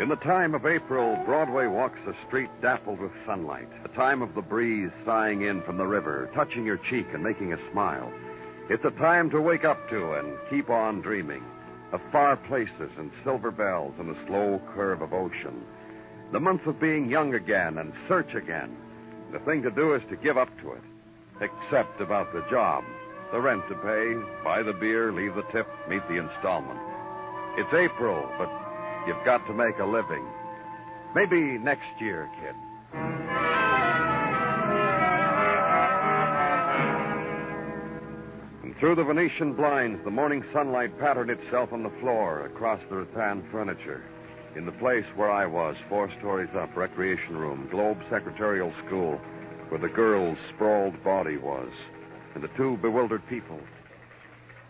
In the time of April, Broadway walks a street dappled with sunlight. The time of the breeze sighing in from the river, touching your cheek and making a smile. It's a time to wake up to and keep on dreaming of far places and silver bells and the slow curve of ocean. The month of being young again and search again. The thing to do is to give up to it. Except about the job. The rent to pay, buy the beer, leave the tip, meet the installment. It's April, but You've got to make a living. Maybe next year, kid. And through the Venetian blinds, the morning sunlight patterned itself on the floor across the rattan furniture. In the place where I was, four stories up, recreation room, Globe Secretarial School, where the girl's sprawled body was, and the two bewildered people.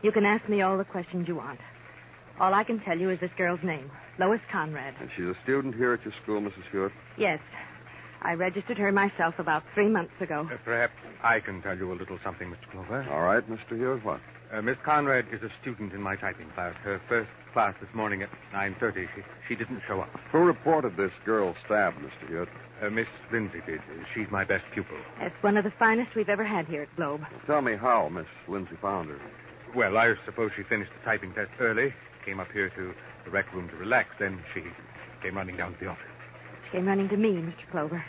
You can ask me all the questions you want. All I can tell you is this girl's name, Lois Conrad. And she's a student here at your school, Mrs. Hewitt? Yes. I registered her myself about three months ago. Uh, perhaps I can tell you a little something, Mr. Clover. All right, Mr. Hewitt, what? Uh, Miss Conrad is a student in my typing class. Her first class this morning at 9.30. She, she didn't show up. Who reported this girl stabbed, Mr. Hewitt? Uh, Miss Lindsay did. She's my best pupil. It's one of the finest we've ever had here at Globe. Well, tell me how Miss Lindsay found her. Well, I suppose she finished the typing test early, came up here to the rec room to relax. Then she came running down to the office. She came running to me, Mr. Clover.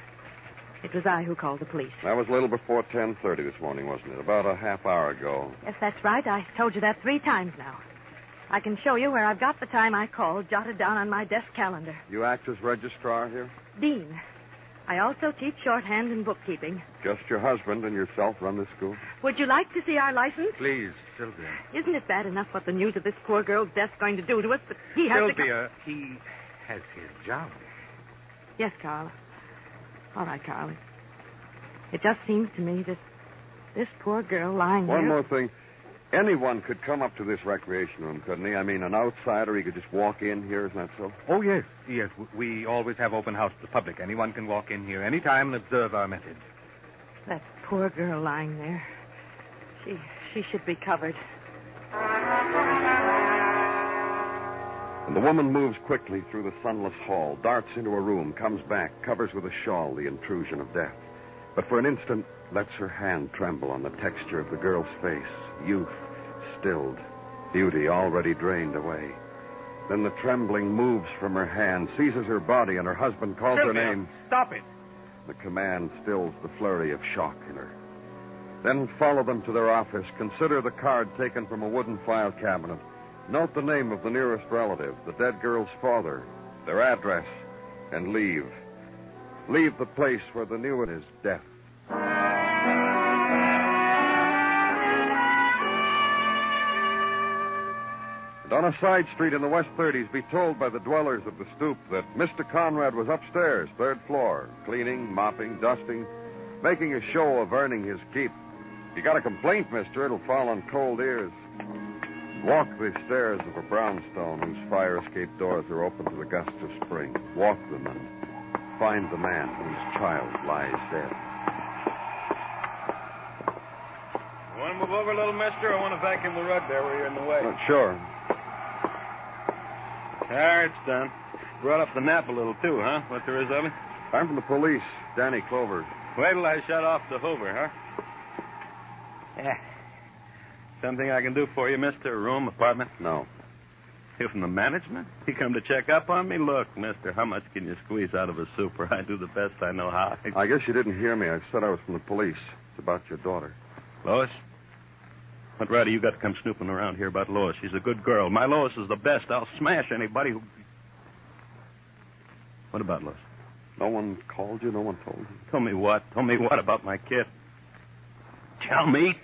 It was I who called the police. That was a little before 10.30 this morning, wasn't it? About a half hour ago. Yes, that's right. I told you that three times now. I can show you where I've got the time I called jotted down on my desk calendar. You act as registrar here? Dean. I also teach shorthand and bookkeeping. Just your husband and yourself run this school? Would you like to see our license? Please, Sylvia. Isn't it bad enough what the news of this poor girl's death's going to do to us? But he has to. Sylvia, he has his job. Yes, Carl. All right, Carl. It, it just seems to me that this poor girl lying there. One there. more thing. Anyone could come up to this recreation room, couldn't he? I mean, an outsider, he could just walk in here, isn't that so? Oh, yes. Yes, we always have open house to the public. Anyone can walk in here any time and observe our methods. That poor girl lying there. She she should be covered. And the woman moves quickly through the sunless hall, darts into a room, comes back, covers with a shawl the intrusion of death. But for an instant, lets her hand tremble on the texture of the girl's face. Youth stilled, beauty already drained away. Then the trembling moves from her hand, seizes her body, and her husband calls her name. Stop it. The command stills the flurry of shock in her. Then follow them to their office. Consider the card taken from a wooden file cabinet. Note the name of the nearest relative, the dead girl's father, their address, and leave. Leave the place where the new one is death. And on a side street in the West 30s, be told by the dwellers of the stoop that Mr. Conrad was upstairs, third floor, cleaning, mopping, dusting, making a show of earning his keep. If you got a complaint, mister, it'll fall on cold ears. Walk the stairs of a brownstone whose fire escape doors are open to the gusts of spring. Walk them and find the man whose child lies dead. You want to move over little, mister? I want to vacuum the rug there where you're in the way. Uh, sure. There, it's done. Brought up the nap a little, too, huh? What there is of it? I'm from the police. Danny Clover. Wait till I shut off the Hoover, huh? Something I can do for you, mister? Room, apartment? No. You from the management? You come to check up on me? Look, mister, how much can you squeeze out of a super? I do the best I know how. I guess you didn't hear me. I said I was from the police. It's about your daughter. Lois? What right do you got to come snooping around here about Lois? She's a good girl. My Lois is the best. I'll smash anybody who. What about Lois? No one called you? No one told you? Tell me what? Tell me what about my kid? Tell me.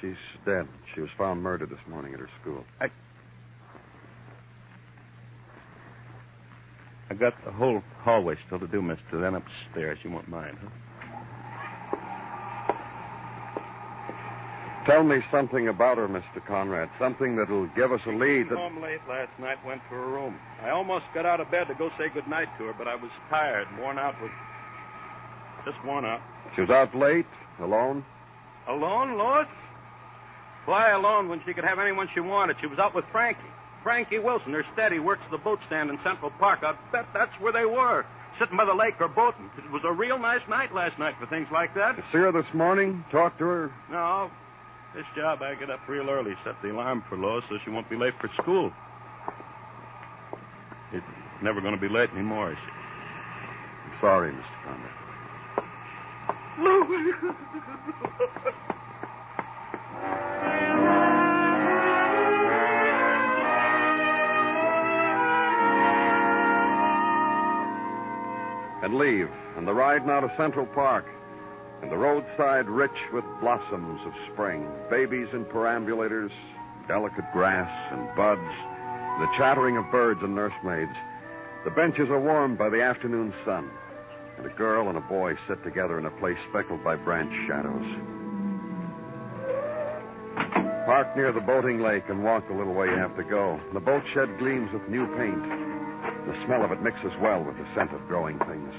She's dead. She was found murdered this morning at her school. I I got the whole hallway still to do, mister. Then upstairs. You won't mind, huh? Tell me something about her, Mr. Conrad. Something that'll give us a lead. Came home late last night, went to her room. I almost got out of bed to go say goodnight to her, but I was tired, worn out with. Just worn out. She was out late, alone. Alone, Lois? Why alone when she could have anyone she wanted? She was out with Frankie. Frankie Wilson, her steady, works the boat stand in Central Park. I bet that's where they were. Sitting by the lake or boating. It was a real nice night last night for things like that. You see her this morning? Talk to her? No. This job, I get up real early, set the alarm for Lois so she won't be late for school. It's never going to be late anymore, is she? I'm sorry, Mr. Conrad. and leave, and the ride now to Central Park, and the roadside rich with blossoms of spring, babies in perambulators, delicate grass and buds, the chattering of birds and nursemaids. The benches are warmed by the afternoon sun, and a girl and a boy sit together in a place speckled by branch shadows. Park near the boating lake and walk the little way you have to go. The boat shed gleams with new paint. The smell of it mixes well with the scent of growing things.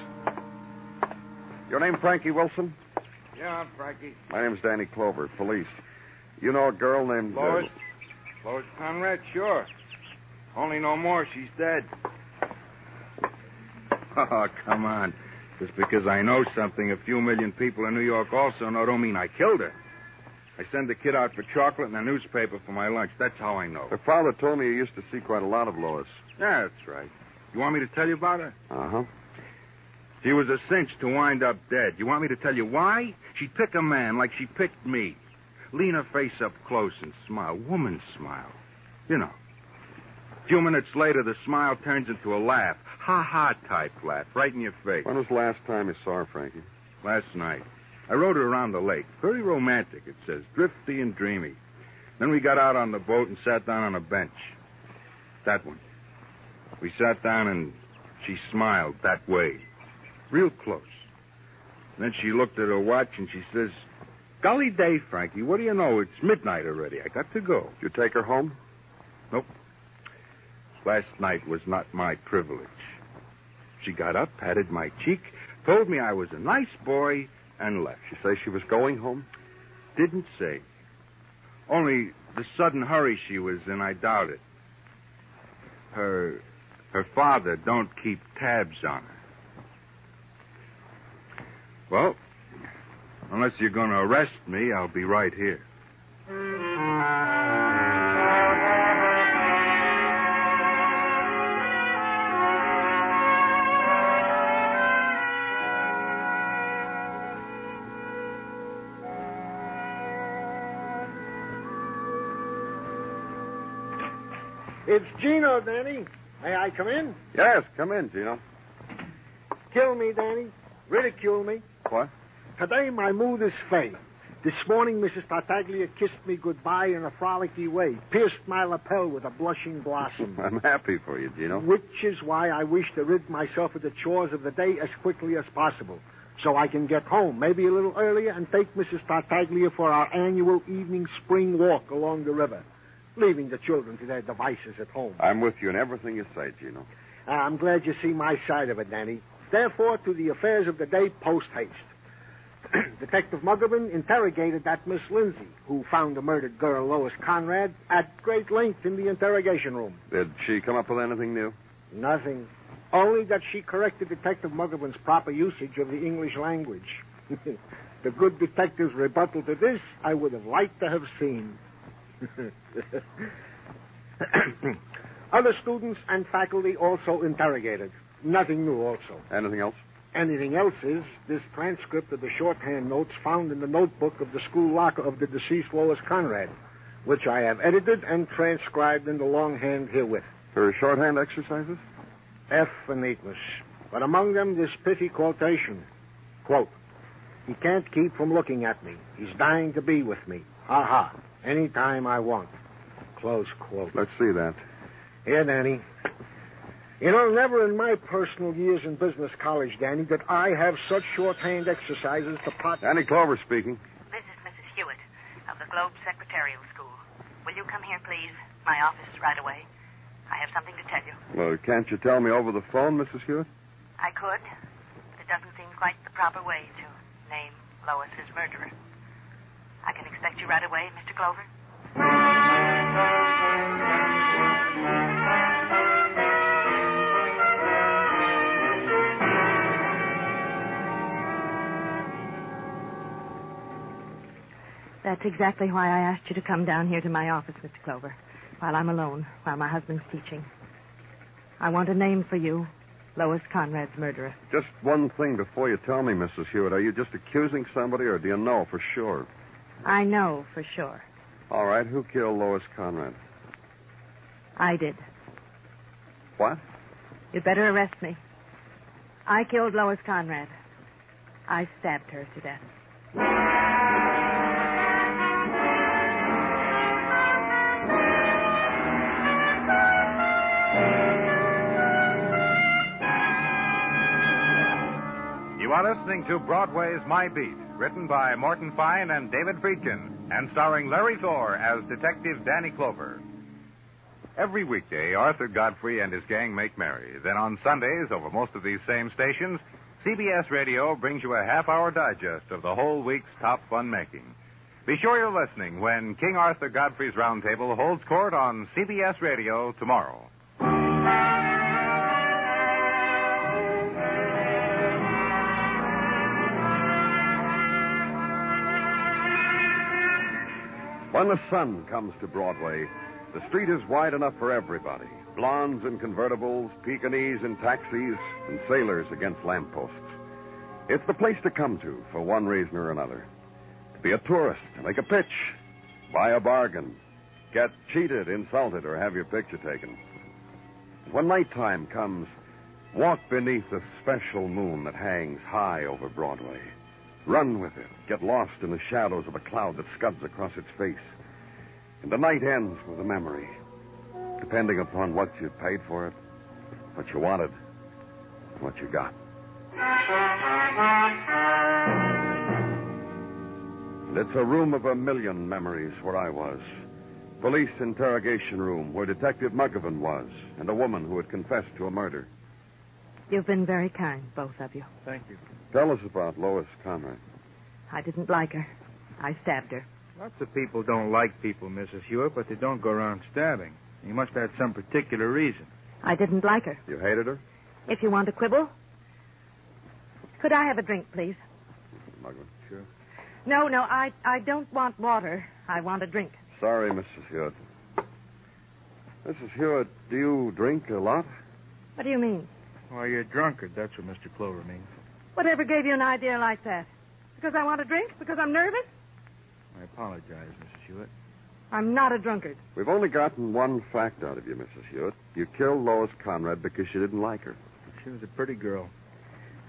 Your name Frankie Wilson? Yeah, I'm Frankie. My name's Danny Clover, police. You know a girl named uh, Lois? Lois Conrad? Sure. Only no more. She's dead. Oh, come on. Just because I know something a few million people in New York also know don't mean I killed her. I send the kid out for chocolate and a newspaper for my lunch. That's how I know. Her father told me you used to see quite a lot of Lois. Yeah, that's right. You want me to tell you about her? Uh huh. She was a cinch to wind up dead. You want me to tell you why? She'd pick a man like she picked me. Lean her face up close and smile. Woman smile. You know. A few minutes later, the smile turns into a laugh. Ha ha type laugh, right in your face. When was the last time you saw her, Frankie? Last night. I rode her around the lake. Very romantic, it says. Drifty and dreamy. Then we got out on the boat and sat down on a bench. That one. We sat down and she smiled that way. Real close. Then she looked at her watch and she says, Golly day, Frankie, what do you know? It's midnight already. I got to go. You take her home? Nope. Last night was not my privilege. She got up, patted my cheek, told me I was a nice boy, and left. She say she was going home? Didn't say. Only the sudden hurry she was in, I doubt it. Her her father don't keep tabs on her. Well, unless you're going to arrest me, I'll be right here. It's Gino, Danny. May I come in? Yes, come in, Gino. Kill me, Danny. Ridicule me. What? Today my mood is fey. This morning Mrs. Tartaglia kissed me goodbye in a frolicky way, pierced my lapel with a blushing blossom. I'm happy for you, Gino. Which is why I wish to rid myself of the chores of the day as quickly as possible. So I can get home, maybe a little earlier, and take Mrs. Tartaglia for our annual evening spring walk along the river, leaving the children to their devices at home. I'm with you in everything you say, Gino. Uh, I'm glad you see my side of it, Danny. Therefore, to the affairs of the day post haste. Detective Muggavan interrogated that Miss Lindsay, who found the murdered girl, Lois Conrad, at great length in the interrogation room. Did she come up with anything new? Nothing. Only that she corrected Detective Muggavan's proper usage of the English language. the good detective's rebuttal to this, I would have liked to have seen. Other students and faculty also interrogated. Nothing new, also. Anything else? Anything else is this transcript of the shorthand notes found in the notebook of the school locker of the deceased Lois Conrad, which I have edited and transcribed in the longhand herewith. Her shorthand exercises? F for neatness. But among them, this pithy quotation. Quote, He can't keep from looking at me. He's dying to be with me. Ha ha. Any time I want. Close quote. Let's see that. Here, Danny. You know, never in my personal years in business college, Danny, did I have such shorthand exercises to pot. Danny Clover speaking. This is Mrs. Hewitt of the Globe Secretarial School. will you come here, please? My office right away. I have something to tell you. Well, can't you tell me over the phone, Mrs. Hewitt? I could, but it doesn't seem quite the proper way to name Lois as murderer. I can expect you right away, Mr. Clover? That's exactly why I asked you to come down here to my office, Mr. Clover, while I'm alone, while my husband's teaching. I want a name for you, Lois Conrad's murderer. Just one thing before you tell me, Mrs. Hewitt. Are you just accusing somebody, or do you know for sure? I know for sure. All right, who killed Lois Conrad? I did. What? You'd better arrest me. I killed Lois Conrad. I stabbed her to death. You are listening to Broadway's My Beat, written by Morton Fine and David Friedkin, and starring Larry Thor as Detective Danny Clover. Every weekday, Arthur Godfrey and his gang make merry. Then on Sundays, over most of these same stations, CBS Radio brings you a half hour digest of the whole week's top fun making. Be sure you're listening when King Arthur Godfrey's Roundtable holds court on CBS Radio tomorrow. When the sun comes to Broadway, the street is wide enough for everybody. Blondes in convertibles, Pekingese in taxis, and sailors against lampposts. It's the place to come to for one reason or another. To be a tourist, to make a pitch, buy a bargain, get cheated, insulted, or have your picture taken. When nighttime comes, walk beneath the special moon that hangs high over Broadway. Run with it. Get lost in the shadows of a cloud that scuds across its face. And the night ends with a memory, depending upon what you paid for it, what you wanted, and what you got. And it's a room of a million memories where I was. Police interrogation room where Detective Muggavan was, and a woman who had confessed to a murder. You've been very kind, both of you. Thank you. Tell us about Lois Conrad. I didn't like her. I stabbed her. Lots of people don't like people, Mrs. Hewitt, but they don't go around stabbing. You must have had some particular reason. I didn't like her. You hated her? If you want to quibble. Could I have a drink, please? Muggavan. Sure. No, no, I, I don't want water. I want a drink. Sorry, Mrs. Hewitt. Mrs. Hewitt, do you drink a lot? What do you mean? Why, you're a drunkard. That's what Mr. Clover means. Whatever gave you an idea like that? Because I want a drink? Because I'm nervous? I apologize, Mrs. Hewitt. I'm not a drunkard. We've only gotten one fact out of you, Mrs. Hewitt. You killed Lois Conrad because you didn't like her. She was a pretty girl.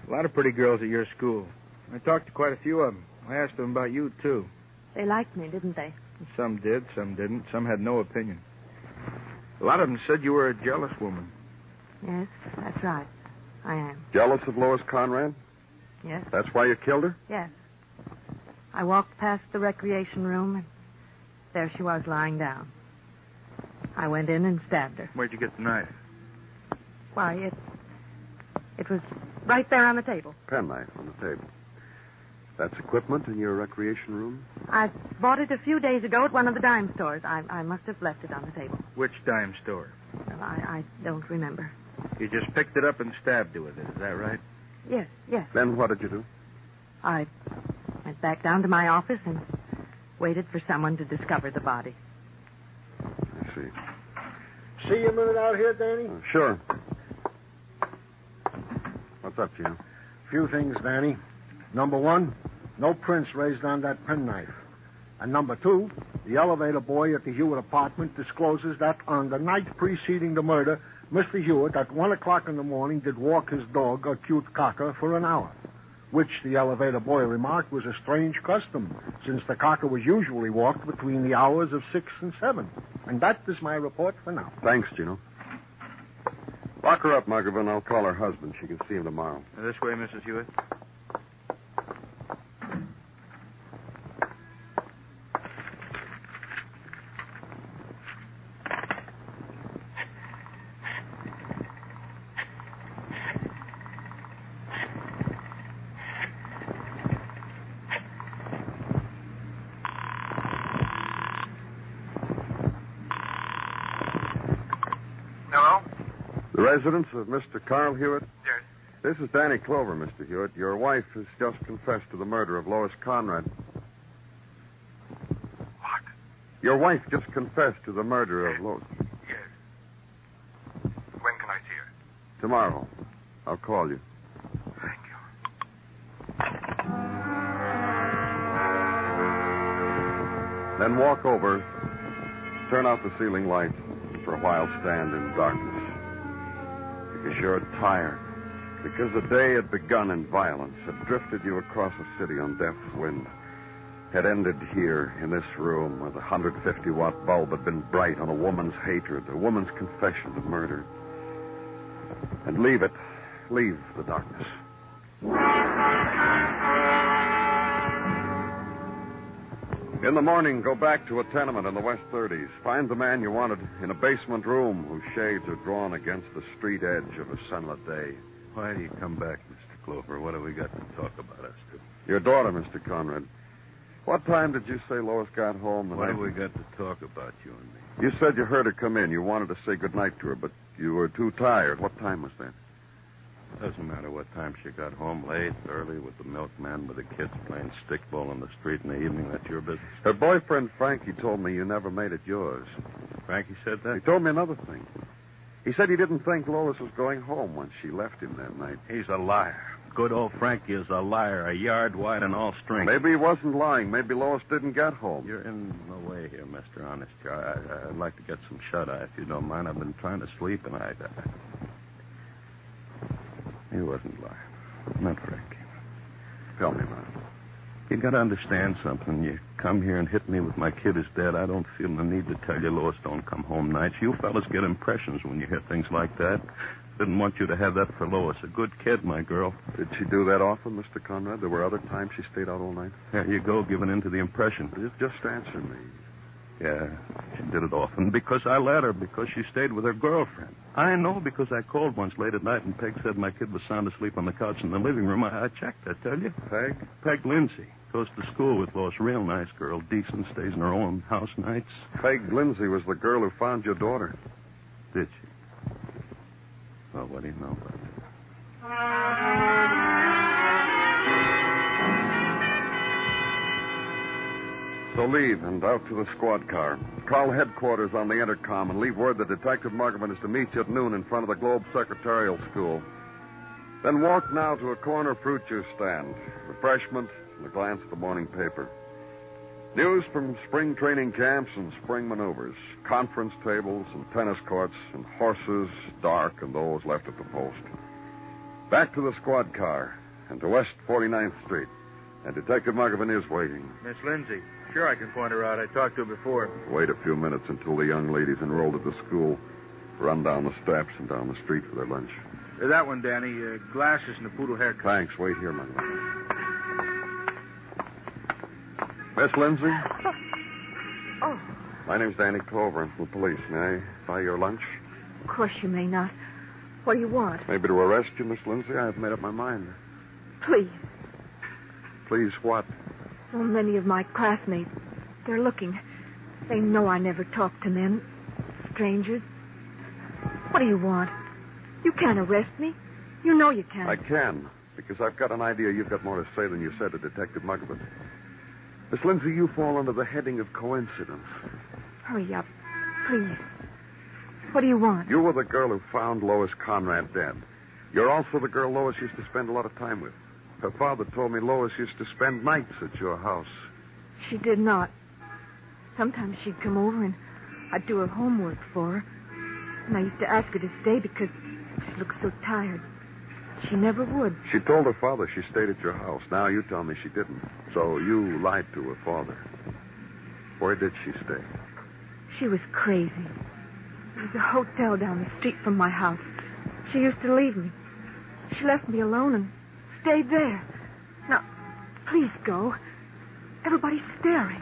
A lot of pretty girls at your school. I talked to quite a few of them. I asked them about you, too. They liked me, didn't they? Some did, some didn't. Some had no opinion. A lot of them said you were a jealous woman. Yes, that's right. I am. Jealous of Lois Conrad? Yes, That's why you killed her? yes. I walked past the recreation room, and there she was lying down. I went in and stabbed her. Where'd you get the knife? Why, it. It was right there on the table. Penknife on the table. That's equipment in your recreation room? I bought it a few days ago at one of the dime stores. I, I must have left it on the table. Which dime store? Well, I, I don't remember. You just picked it up and stabbed her with it. Is that right? Yes, yes. Then what did you do? I went back down to my office and waited for someone to discover the body. I see. See you a minute out here, Danny? Uh, sure. What's up, Gino? Few things, Danny. Number one, no prints raised on that penknife. And number two, the elevator boy at the Hewitt apartment discloses that on the night preceding the murder, Mr. Hewitt, at one o'clock in the morning, did walk his dog, a cute cocker, for an hour. Which the elevator boy remarked was a strange custom, since the cocker was usually walked between the hours of six and seven. And that is my report for now. Thanks, Gino. Lock her up, Muggavan. I'll call her husband. She can see him tomorrow. This way, Mrs. Hewitt. Residence of Mr. Carl Hewitt? Yes. This is Danny Clover, Mr. Hewitt. Your wife has just confessed to the murder of Lois Conrad. What? Your wife just confessed to the murder of Lois. Yes. When can I see her? Tomorrow. I'll call you. Thank you. Then walk over, turn out the ceiling light, and for a while stand in darkness. Because you're tired. Because the day had begun in violence, had drifted you across a city on death's wind. Had ended here, in this room, where the 150 watt bulb had been bright on a woman's hatred, a woman's confession of murder. And leave it. Leave the darkness. In the morning, go back to a tenement in the West 30s. Find the man you wanted in a basement room whose shades are drawn against the street edge of a sunlit day. Why do you come back, Mr. Clover? What have we got to talk about us two? Your daughter, Mr. Conrad. What time did you say Lois got home? What night- have we got to talk about, you and me? You said you heard her come in. You wanted to say goodnight to her, but you were too tired. What time was that? Doesn't matter what time she got home, late, early, with the milkman, with the kids playing stickball in the street in the evening. That's your business. Her boyfriend, Frankie, told me you never made it yours. Frankie said that? He told me another thing. He said he didn't think Lois was going home when she left him that night. He's a liar. Good old Frankie is a liar, a yard wide and all strength. Maybe he wasn't lying. Maybe Lois didn't get home. You're in the way here, Mister Honest Jar. I, I'd like to get some shut eye, if you don't mind. I've been trying to sleep, and I. I he wasn't lying. Not Frankie. Tell me, man. You gotta understand something. You come here and hit me with my kid is dead. I don't feel the need to tell you Lois don't come home nights. You fellas get impressions when you hear things like that. Didn't want you to have that for Lois. A good kid, my girl. Did she do that often, Mr. Conrad? There were other times she stayed out all night? There you go, giving in to the impression. Just, just answer me. Uh, yeah, she did it often because I let her, because she stayed with her girlfriend. I know because I called once late at night and Peg said my kid was sound asleep on the couch in the living room. I, I checked, I tell you. Peg? Peg Lindsay. Goes to school with Lois. Real nice girl. Decent. Stays in her own house nights. Peg Lindsay was the girl who found your daughter. Did she? Well, what do you know about that? So leave and out to the squad car. Call headquarters on the intercom and leave word that Detective Markman is to meet you at noon in front of the Globe Secretarial School. Then walk now to a corner fruit juice stand. Refreshment and a glance at the morning paper. News from spring training camps and spring maneuvers. Conference tables and tennis courts and horses, dark and those left at the post. Back to the squad car and to West 49th Street. And Detective Muggavan is waiting. Miss Lindsay. Sure, I can point her out. I talked to her before. Wait a few minutes until the young ladies enrolled at the school run down the steps and down the street for their lunch. Uh, that one, Danny. Uh, glasses and a poodle haircut. Thanks. Wait here, my love. Miss Lindsay? Oh, My name's Danny Clover. I'm from the police. May I buy your lunch? of course you may not. What do you want? Maybe to arrest you, Miss Lindsay? I have made up my mind. Please. Please, what? So many of my classmates, they're looking. They know I never talk to men, strangers. What do you want? You can't arrest me. You know you can't. I can, because I've got an idea you've got more to say than you said to Detective Muggavan. Miss Lindsay, you fall under the heading of coincidence. Hurry up, please. What do you want? You were the girl who found Lois Conrad dead. You're also the girl Lois used to spend a lot of time with. Her father told me Lois used to spend nights at your house. She did not. Sometimes she'd come over and I'd do her homework for her. And I used to ask her to stay because she looked so tired. She never would. She told her father she stayed at your house. Now you tell me she didn't. So you lied to her father. Where did she stay? She was crazy. There was a hotel down the street from my house. She used to leave me. She left me alone and stayed there. Now, please go. Everybody's staring.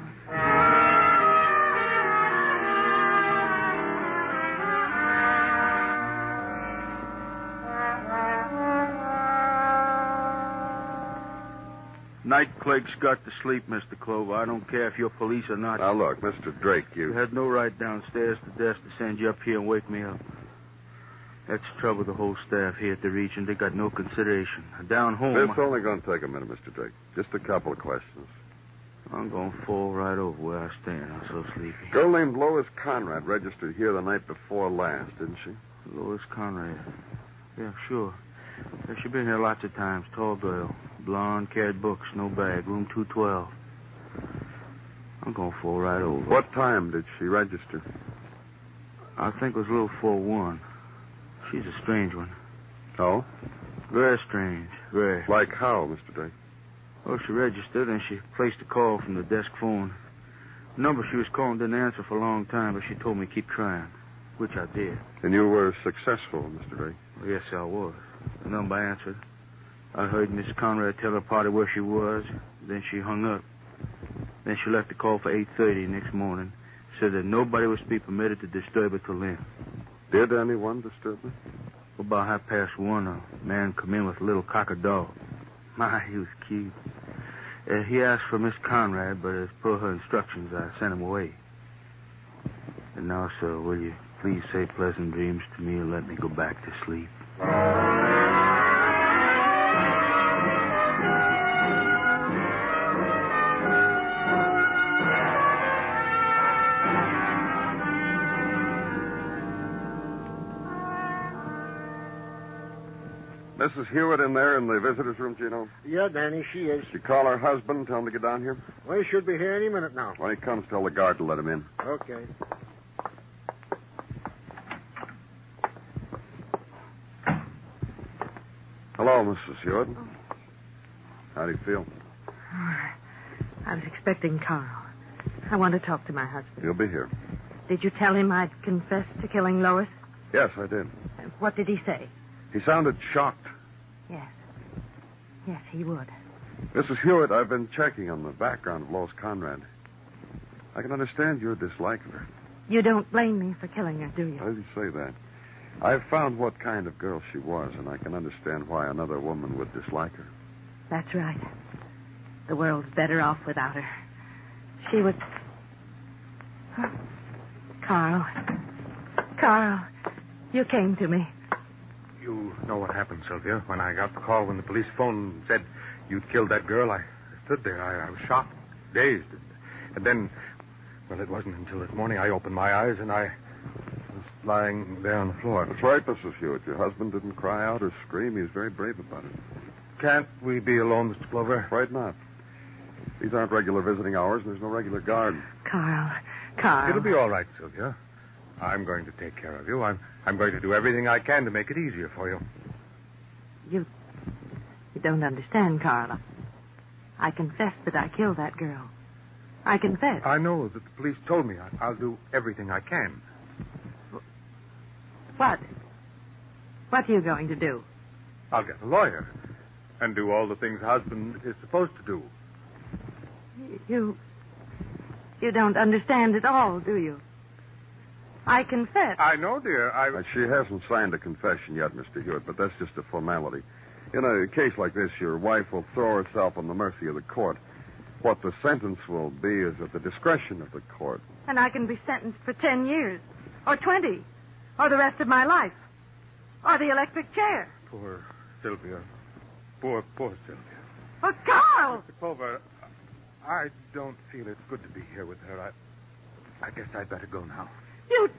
Night clerk's got to sleep, Mr. Clover. I don't care if you're police or not. Now look, Mr. Drake, You you. had no right downstairs to desk to send you up here and wake me up. That's trouble the whole staff here at the region. They got no consideration. Down home, This only going to take a minute, Mr. Drake. Just a couple of questions. I'm going to fall right over where I stand. I'm so sleepy. Girl named Lois Conrad registered here the night before last, didn't she? Lois Conrad. Yeah, sure. Yeah, she been here lots of times. Tall girl. Blonde, carried books, no bag. Room 212. I'm going to fall right over. What time did she register? I think it was a little 4-1. She's a strange one. Oh? Very strange. Very. Like how, Mr. Drake? Well, she registered and she placed a call from the desk phone. The number she was calling didn't answer for a long time, but she told me to keep trying, which I did. And you were successful, Mr. Drake. Well, yes, I was. The number answered. I heard Miss Conrad tell her party where she was. Then she hung up. Then she left a call for 8.30 next morning. Said that nobody was to be permitted to disturb her till then. Did anyone disturb me? About half past one, a man come in with a little cocker dog. My, he was cute. Uh, he asked for Miss Conrad, but as per her instructions, I sent him away. And now, sir, will you please say pleasant dreams to me and let me go back to sleep? Mrs. Hewitt in there in the visitor's room, Gino? Yeah, Danny, she is. Did you call her husband and tell him to get down here? Well, he should be here any minute now. When he comes, tell the guard to let him in. Okay. Hello, Mrs. Hewitt. How do you feel? I was expecting Carl. I want to talk to my husband. He'll be here. Did you tell him I'd confessed to killing Lois? Yes, I did. What did he say? He sounded shocked. He would. Mrs. Hewitt, I've been checking on the background of Lois Conrad. I can understand your dislike of her. You don't blame me for killing her, do you? I didn't say that. I've found what kind of girl she was, and I can understand why another woman would dislike her. That's right. The world's better off without her. She was. Huh? Carl. Carl, you came to me. You know what happened, Sylvia. When I got the call when the police phone and said you'd killed that girl, I stood there. I, I was shocked, dazed. And then, well, it wasn't until this morning I opened my eyes and I was lying there on the floor. That's right, Mrs. Hewitt. Your husband didn't cry out or scream. He was very brave about it. Can't we be alone, Mr. Clover? Right not. These aren't regular visiting hours, and there's no regular guard. Carl. Carl. It'll be all right, Sylvia. I'm going to take care of you. I'm, I'm going to do everything I can to make it easier for you. You. You don't understand, Carla. I confess that I killed that girl. I confess. I know that the police told me I, I'll do everything I can. What? What are you going to do? I'll get a lawyer and do all the things a husband is supposed to do. You. You don't understand at all, do you? I confess. I know, dear. I. Uh, She hasn't signed a confession yet, Mr. Hewitt, but that's just a formality. In a case like this, your wife will throw herself on the mercy of the court. What the sentence will be is at the discretion of the court. And I can be sentenced for ten years, or twenty, or the rest of my life, or the electric chair. Poor Sylvia. Poor, poor Sylvia. Oh, Carl! Mr. Clover, I don't feel it's good to be here with her. I, I guess I'd better go now. You'd,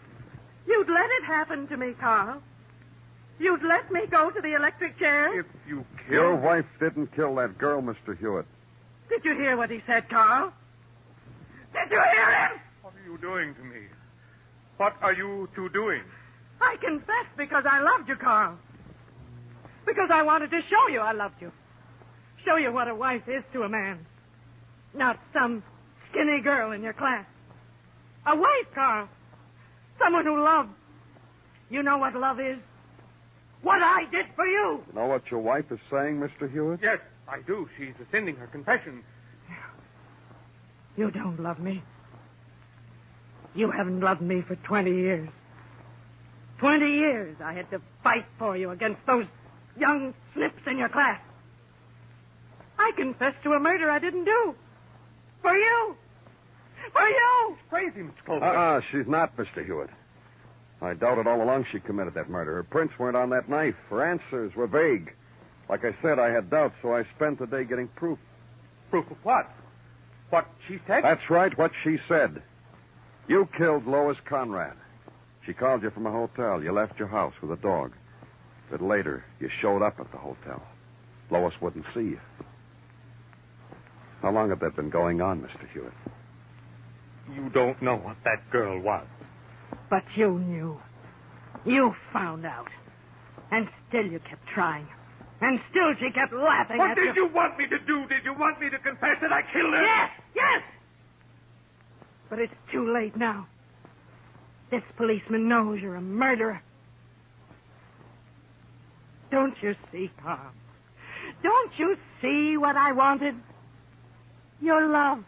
you'd let it happen to me, Carl. You'd let me go to the electric chair. If you kill... Your wife didn't kill that girl, Mr. Hewitt. Did you hear what he said, Carl? Did you hear him? What are you doing to me? What are you two doing? I confess because I loved you, Carl. Because I wanted to show you I loved you. Show you what a wife is to a man. Not some skinny girl in your class. A wife, Carl. Someone who loved. You know what love is? What I did for you. You know what your wife is saying, Mr. Hewitt? Yes, I do. She's rescinding her confession. You don't love me. You haven't loved me for 20 years. 20 years I had to fight for you against those young snips in your class. I confessed to a murder I didn't do. For you. For you. Crazy, Mr. Clover. Uh-uh, she's not, Mr. Hewitt. I doubted all along she committed that murder. Her prints weren't on that knife. Her answers were vague. Like I said, I had doubts, so I spent the day getting proof. Proof of what? What she said? That's right, what she said. You killed Lois Conrad. She called you from a hotel. You left your house with a dog. But later, you showed up at the hotel. Lois wouldn't see you. How long had that been going on, Mr. Hewitt? You don't know what that girl was. But you knew. You found out. And still you kept trying. And still she kept laughing What at you. What did you want me to do? Did you want me to confess that I killed her? Yes, yes! But it's too late now. This policeman knows you're a murderer. Don't you see, Tom? Don't you see what I wanted? Your love.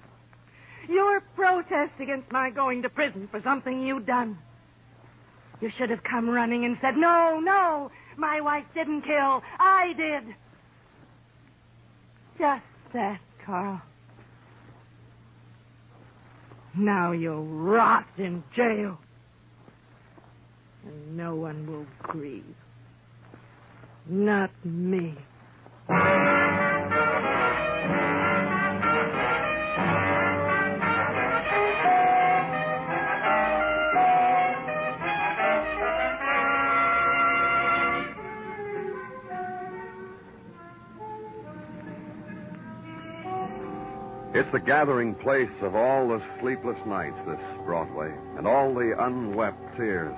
Your protest against my going to prison for something you'd done. You should have come running and said, No, no, my wife didn't kill. I did. Just that, Carl. Now you'll rot in jail. And no one will grieve. Not me. It's the gathering place of all the sleepless nights, this Broadway, and all the unwept tears.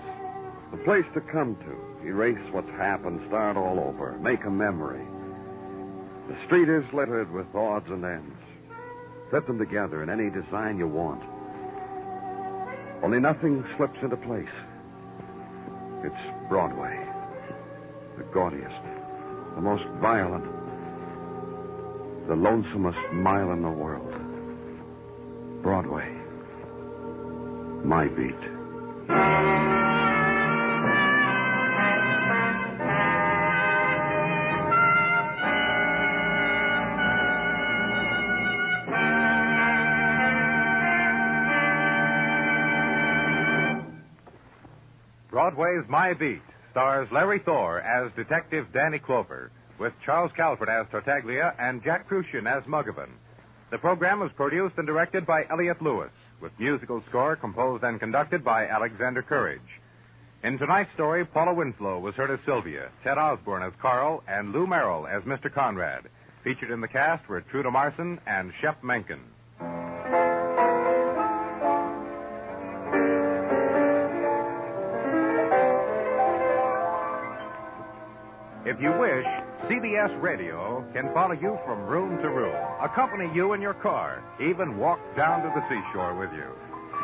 The place to come to, erase what's happened, start all over, make a memory. The street is littered with odds and ends. Fit them together in any design you want. Only nothing slips into place. It's Broadway. The gaudiest, the most violent, the lonesomest mile in the world. Broadway. My beat. Broadway's My Beat stars Larry Thor as Detective Danny Clover, with Charles Calvert as Tartaglia and Jack Kruschen as Muggavan. The program was produced and directed by Elliott Lewis, with musical score composed and conducted by Alexander Courage. In tonight's story, Paula Winslow was heard as Sylvia, Ted Osborne as Carl, and Lou Merrill as Mr. Conrad. Featured in the cast were Truda Marson and Shep Menken. If you wish, CBS Radio can follow you from room to room, accompany you in your car, even walk down to the seashore with you.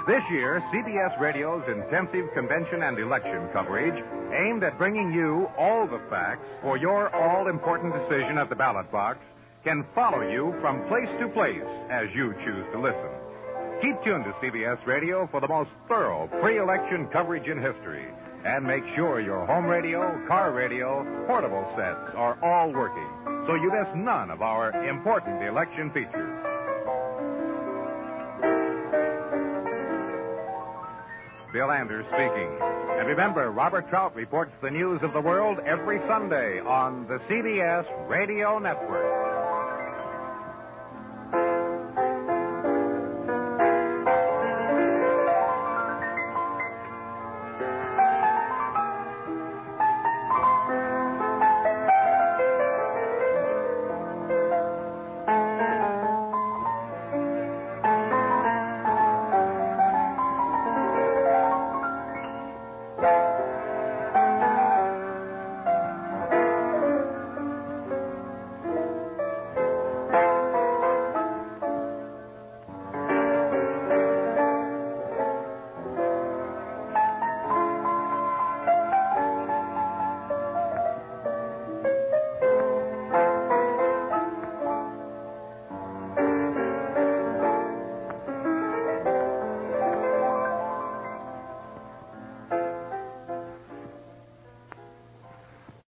This year, CBS Radio's intensive convention and election coverage, aimed at bringing you all the facts for your all important decision at the ballot box, can follow you from place to place as you choose to listen. Keep tuned to CBS Radio for the most thorough pre election coverage in history. And make sure your home radio, car radio, portable sets are all working so you miss none of our important election features. Bill Anders speaking. And remember, Robert Trout reports the news of the world every Sunday on the CBS Radio Network.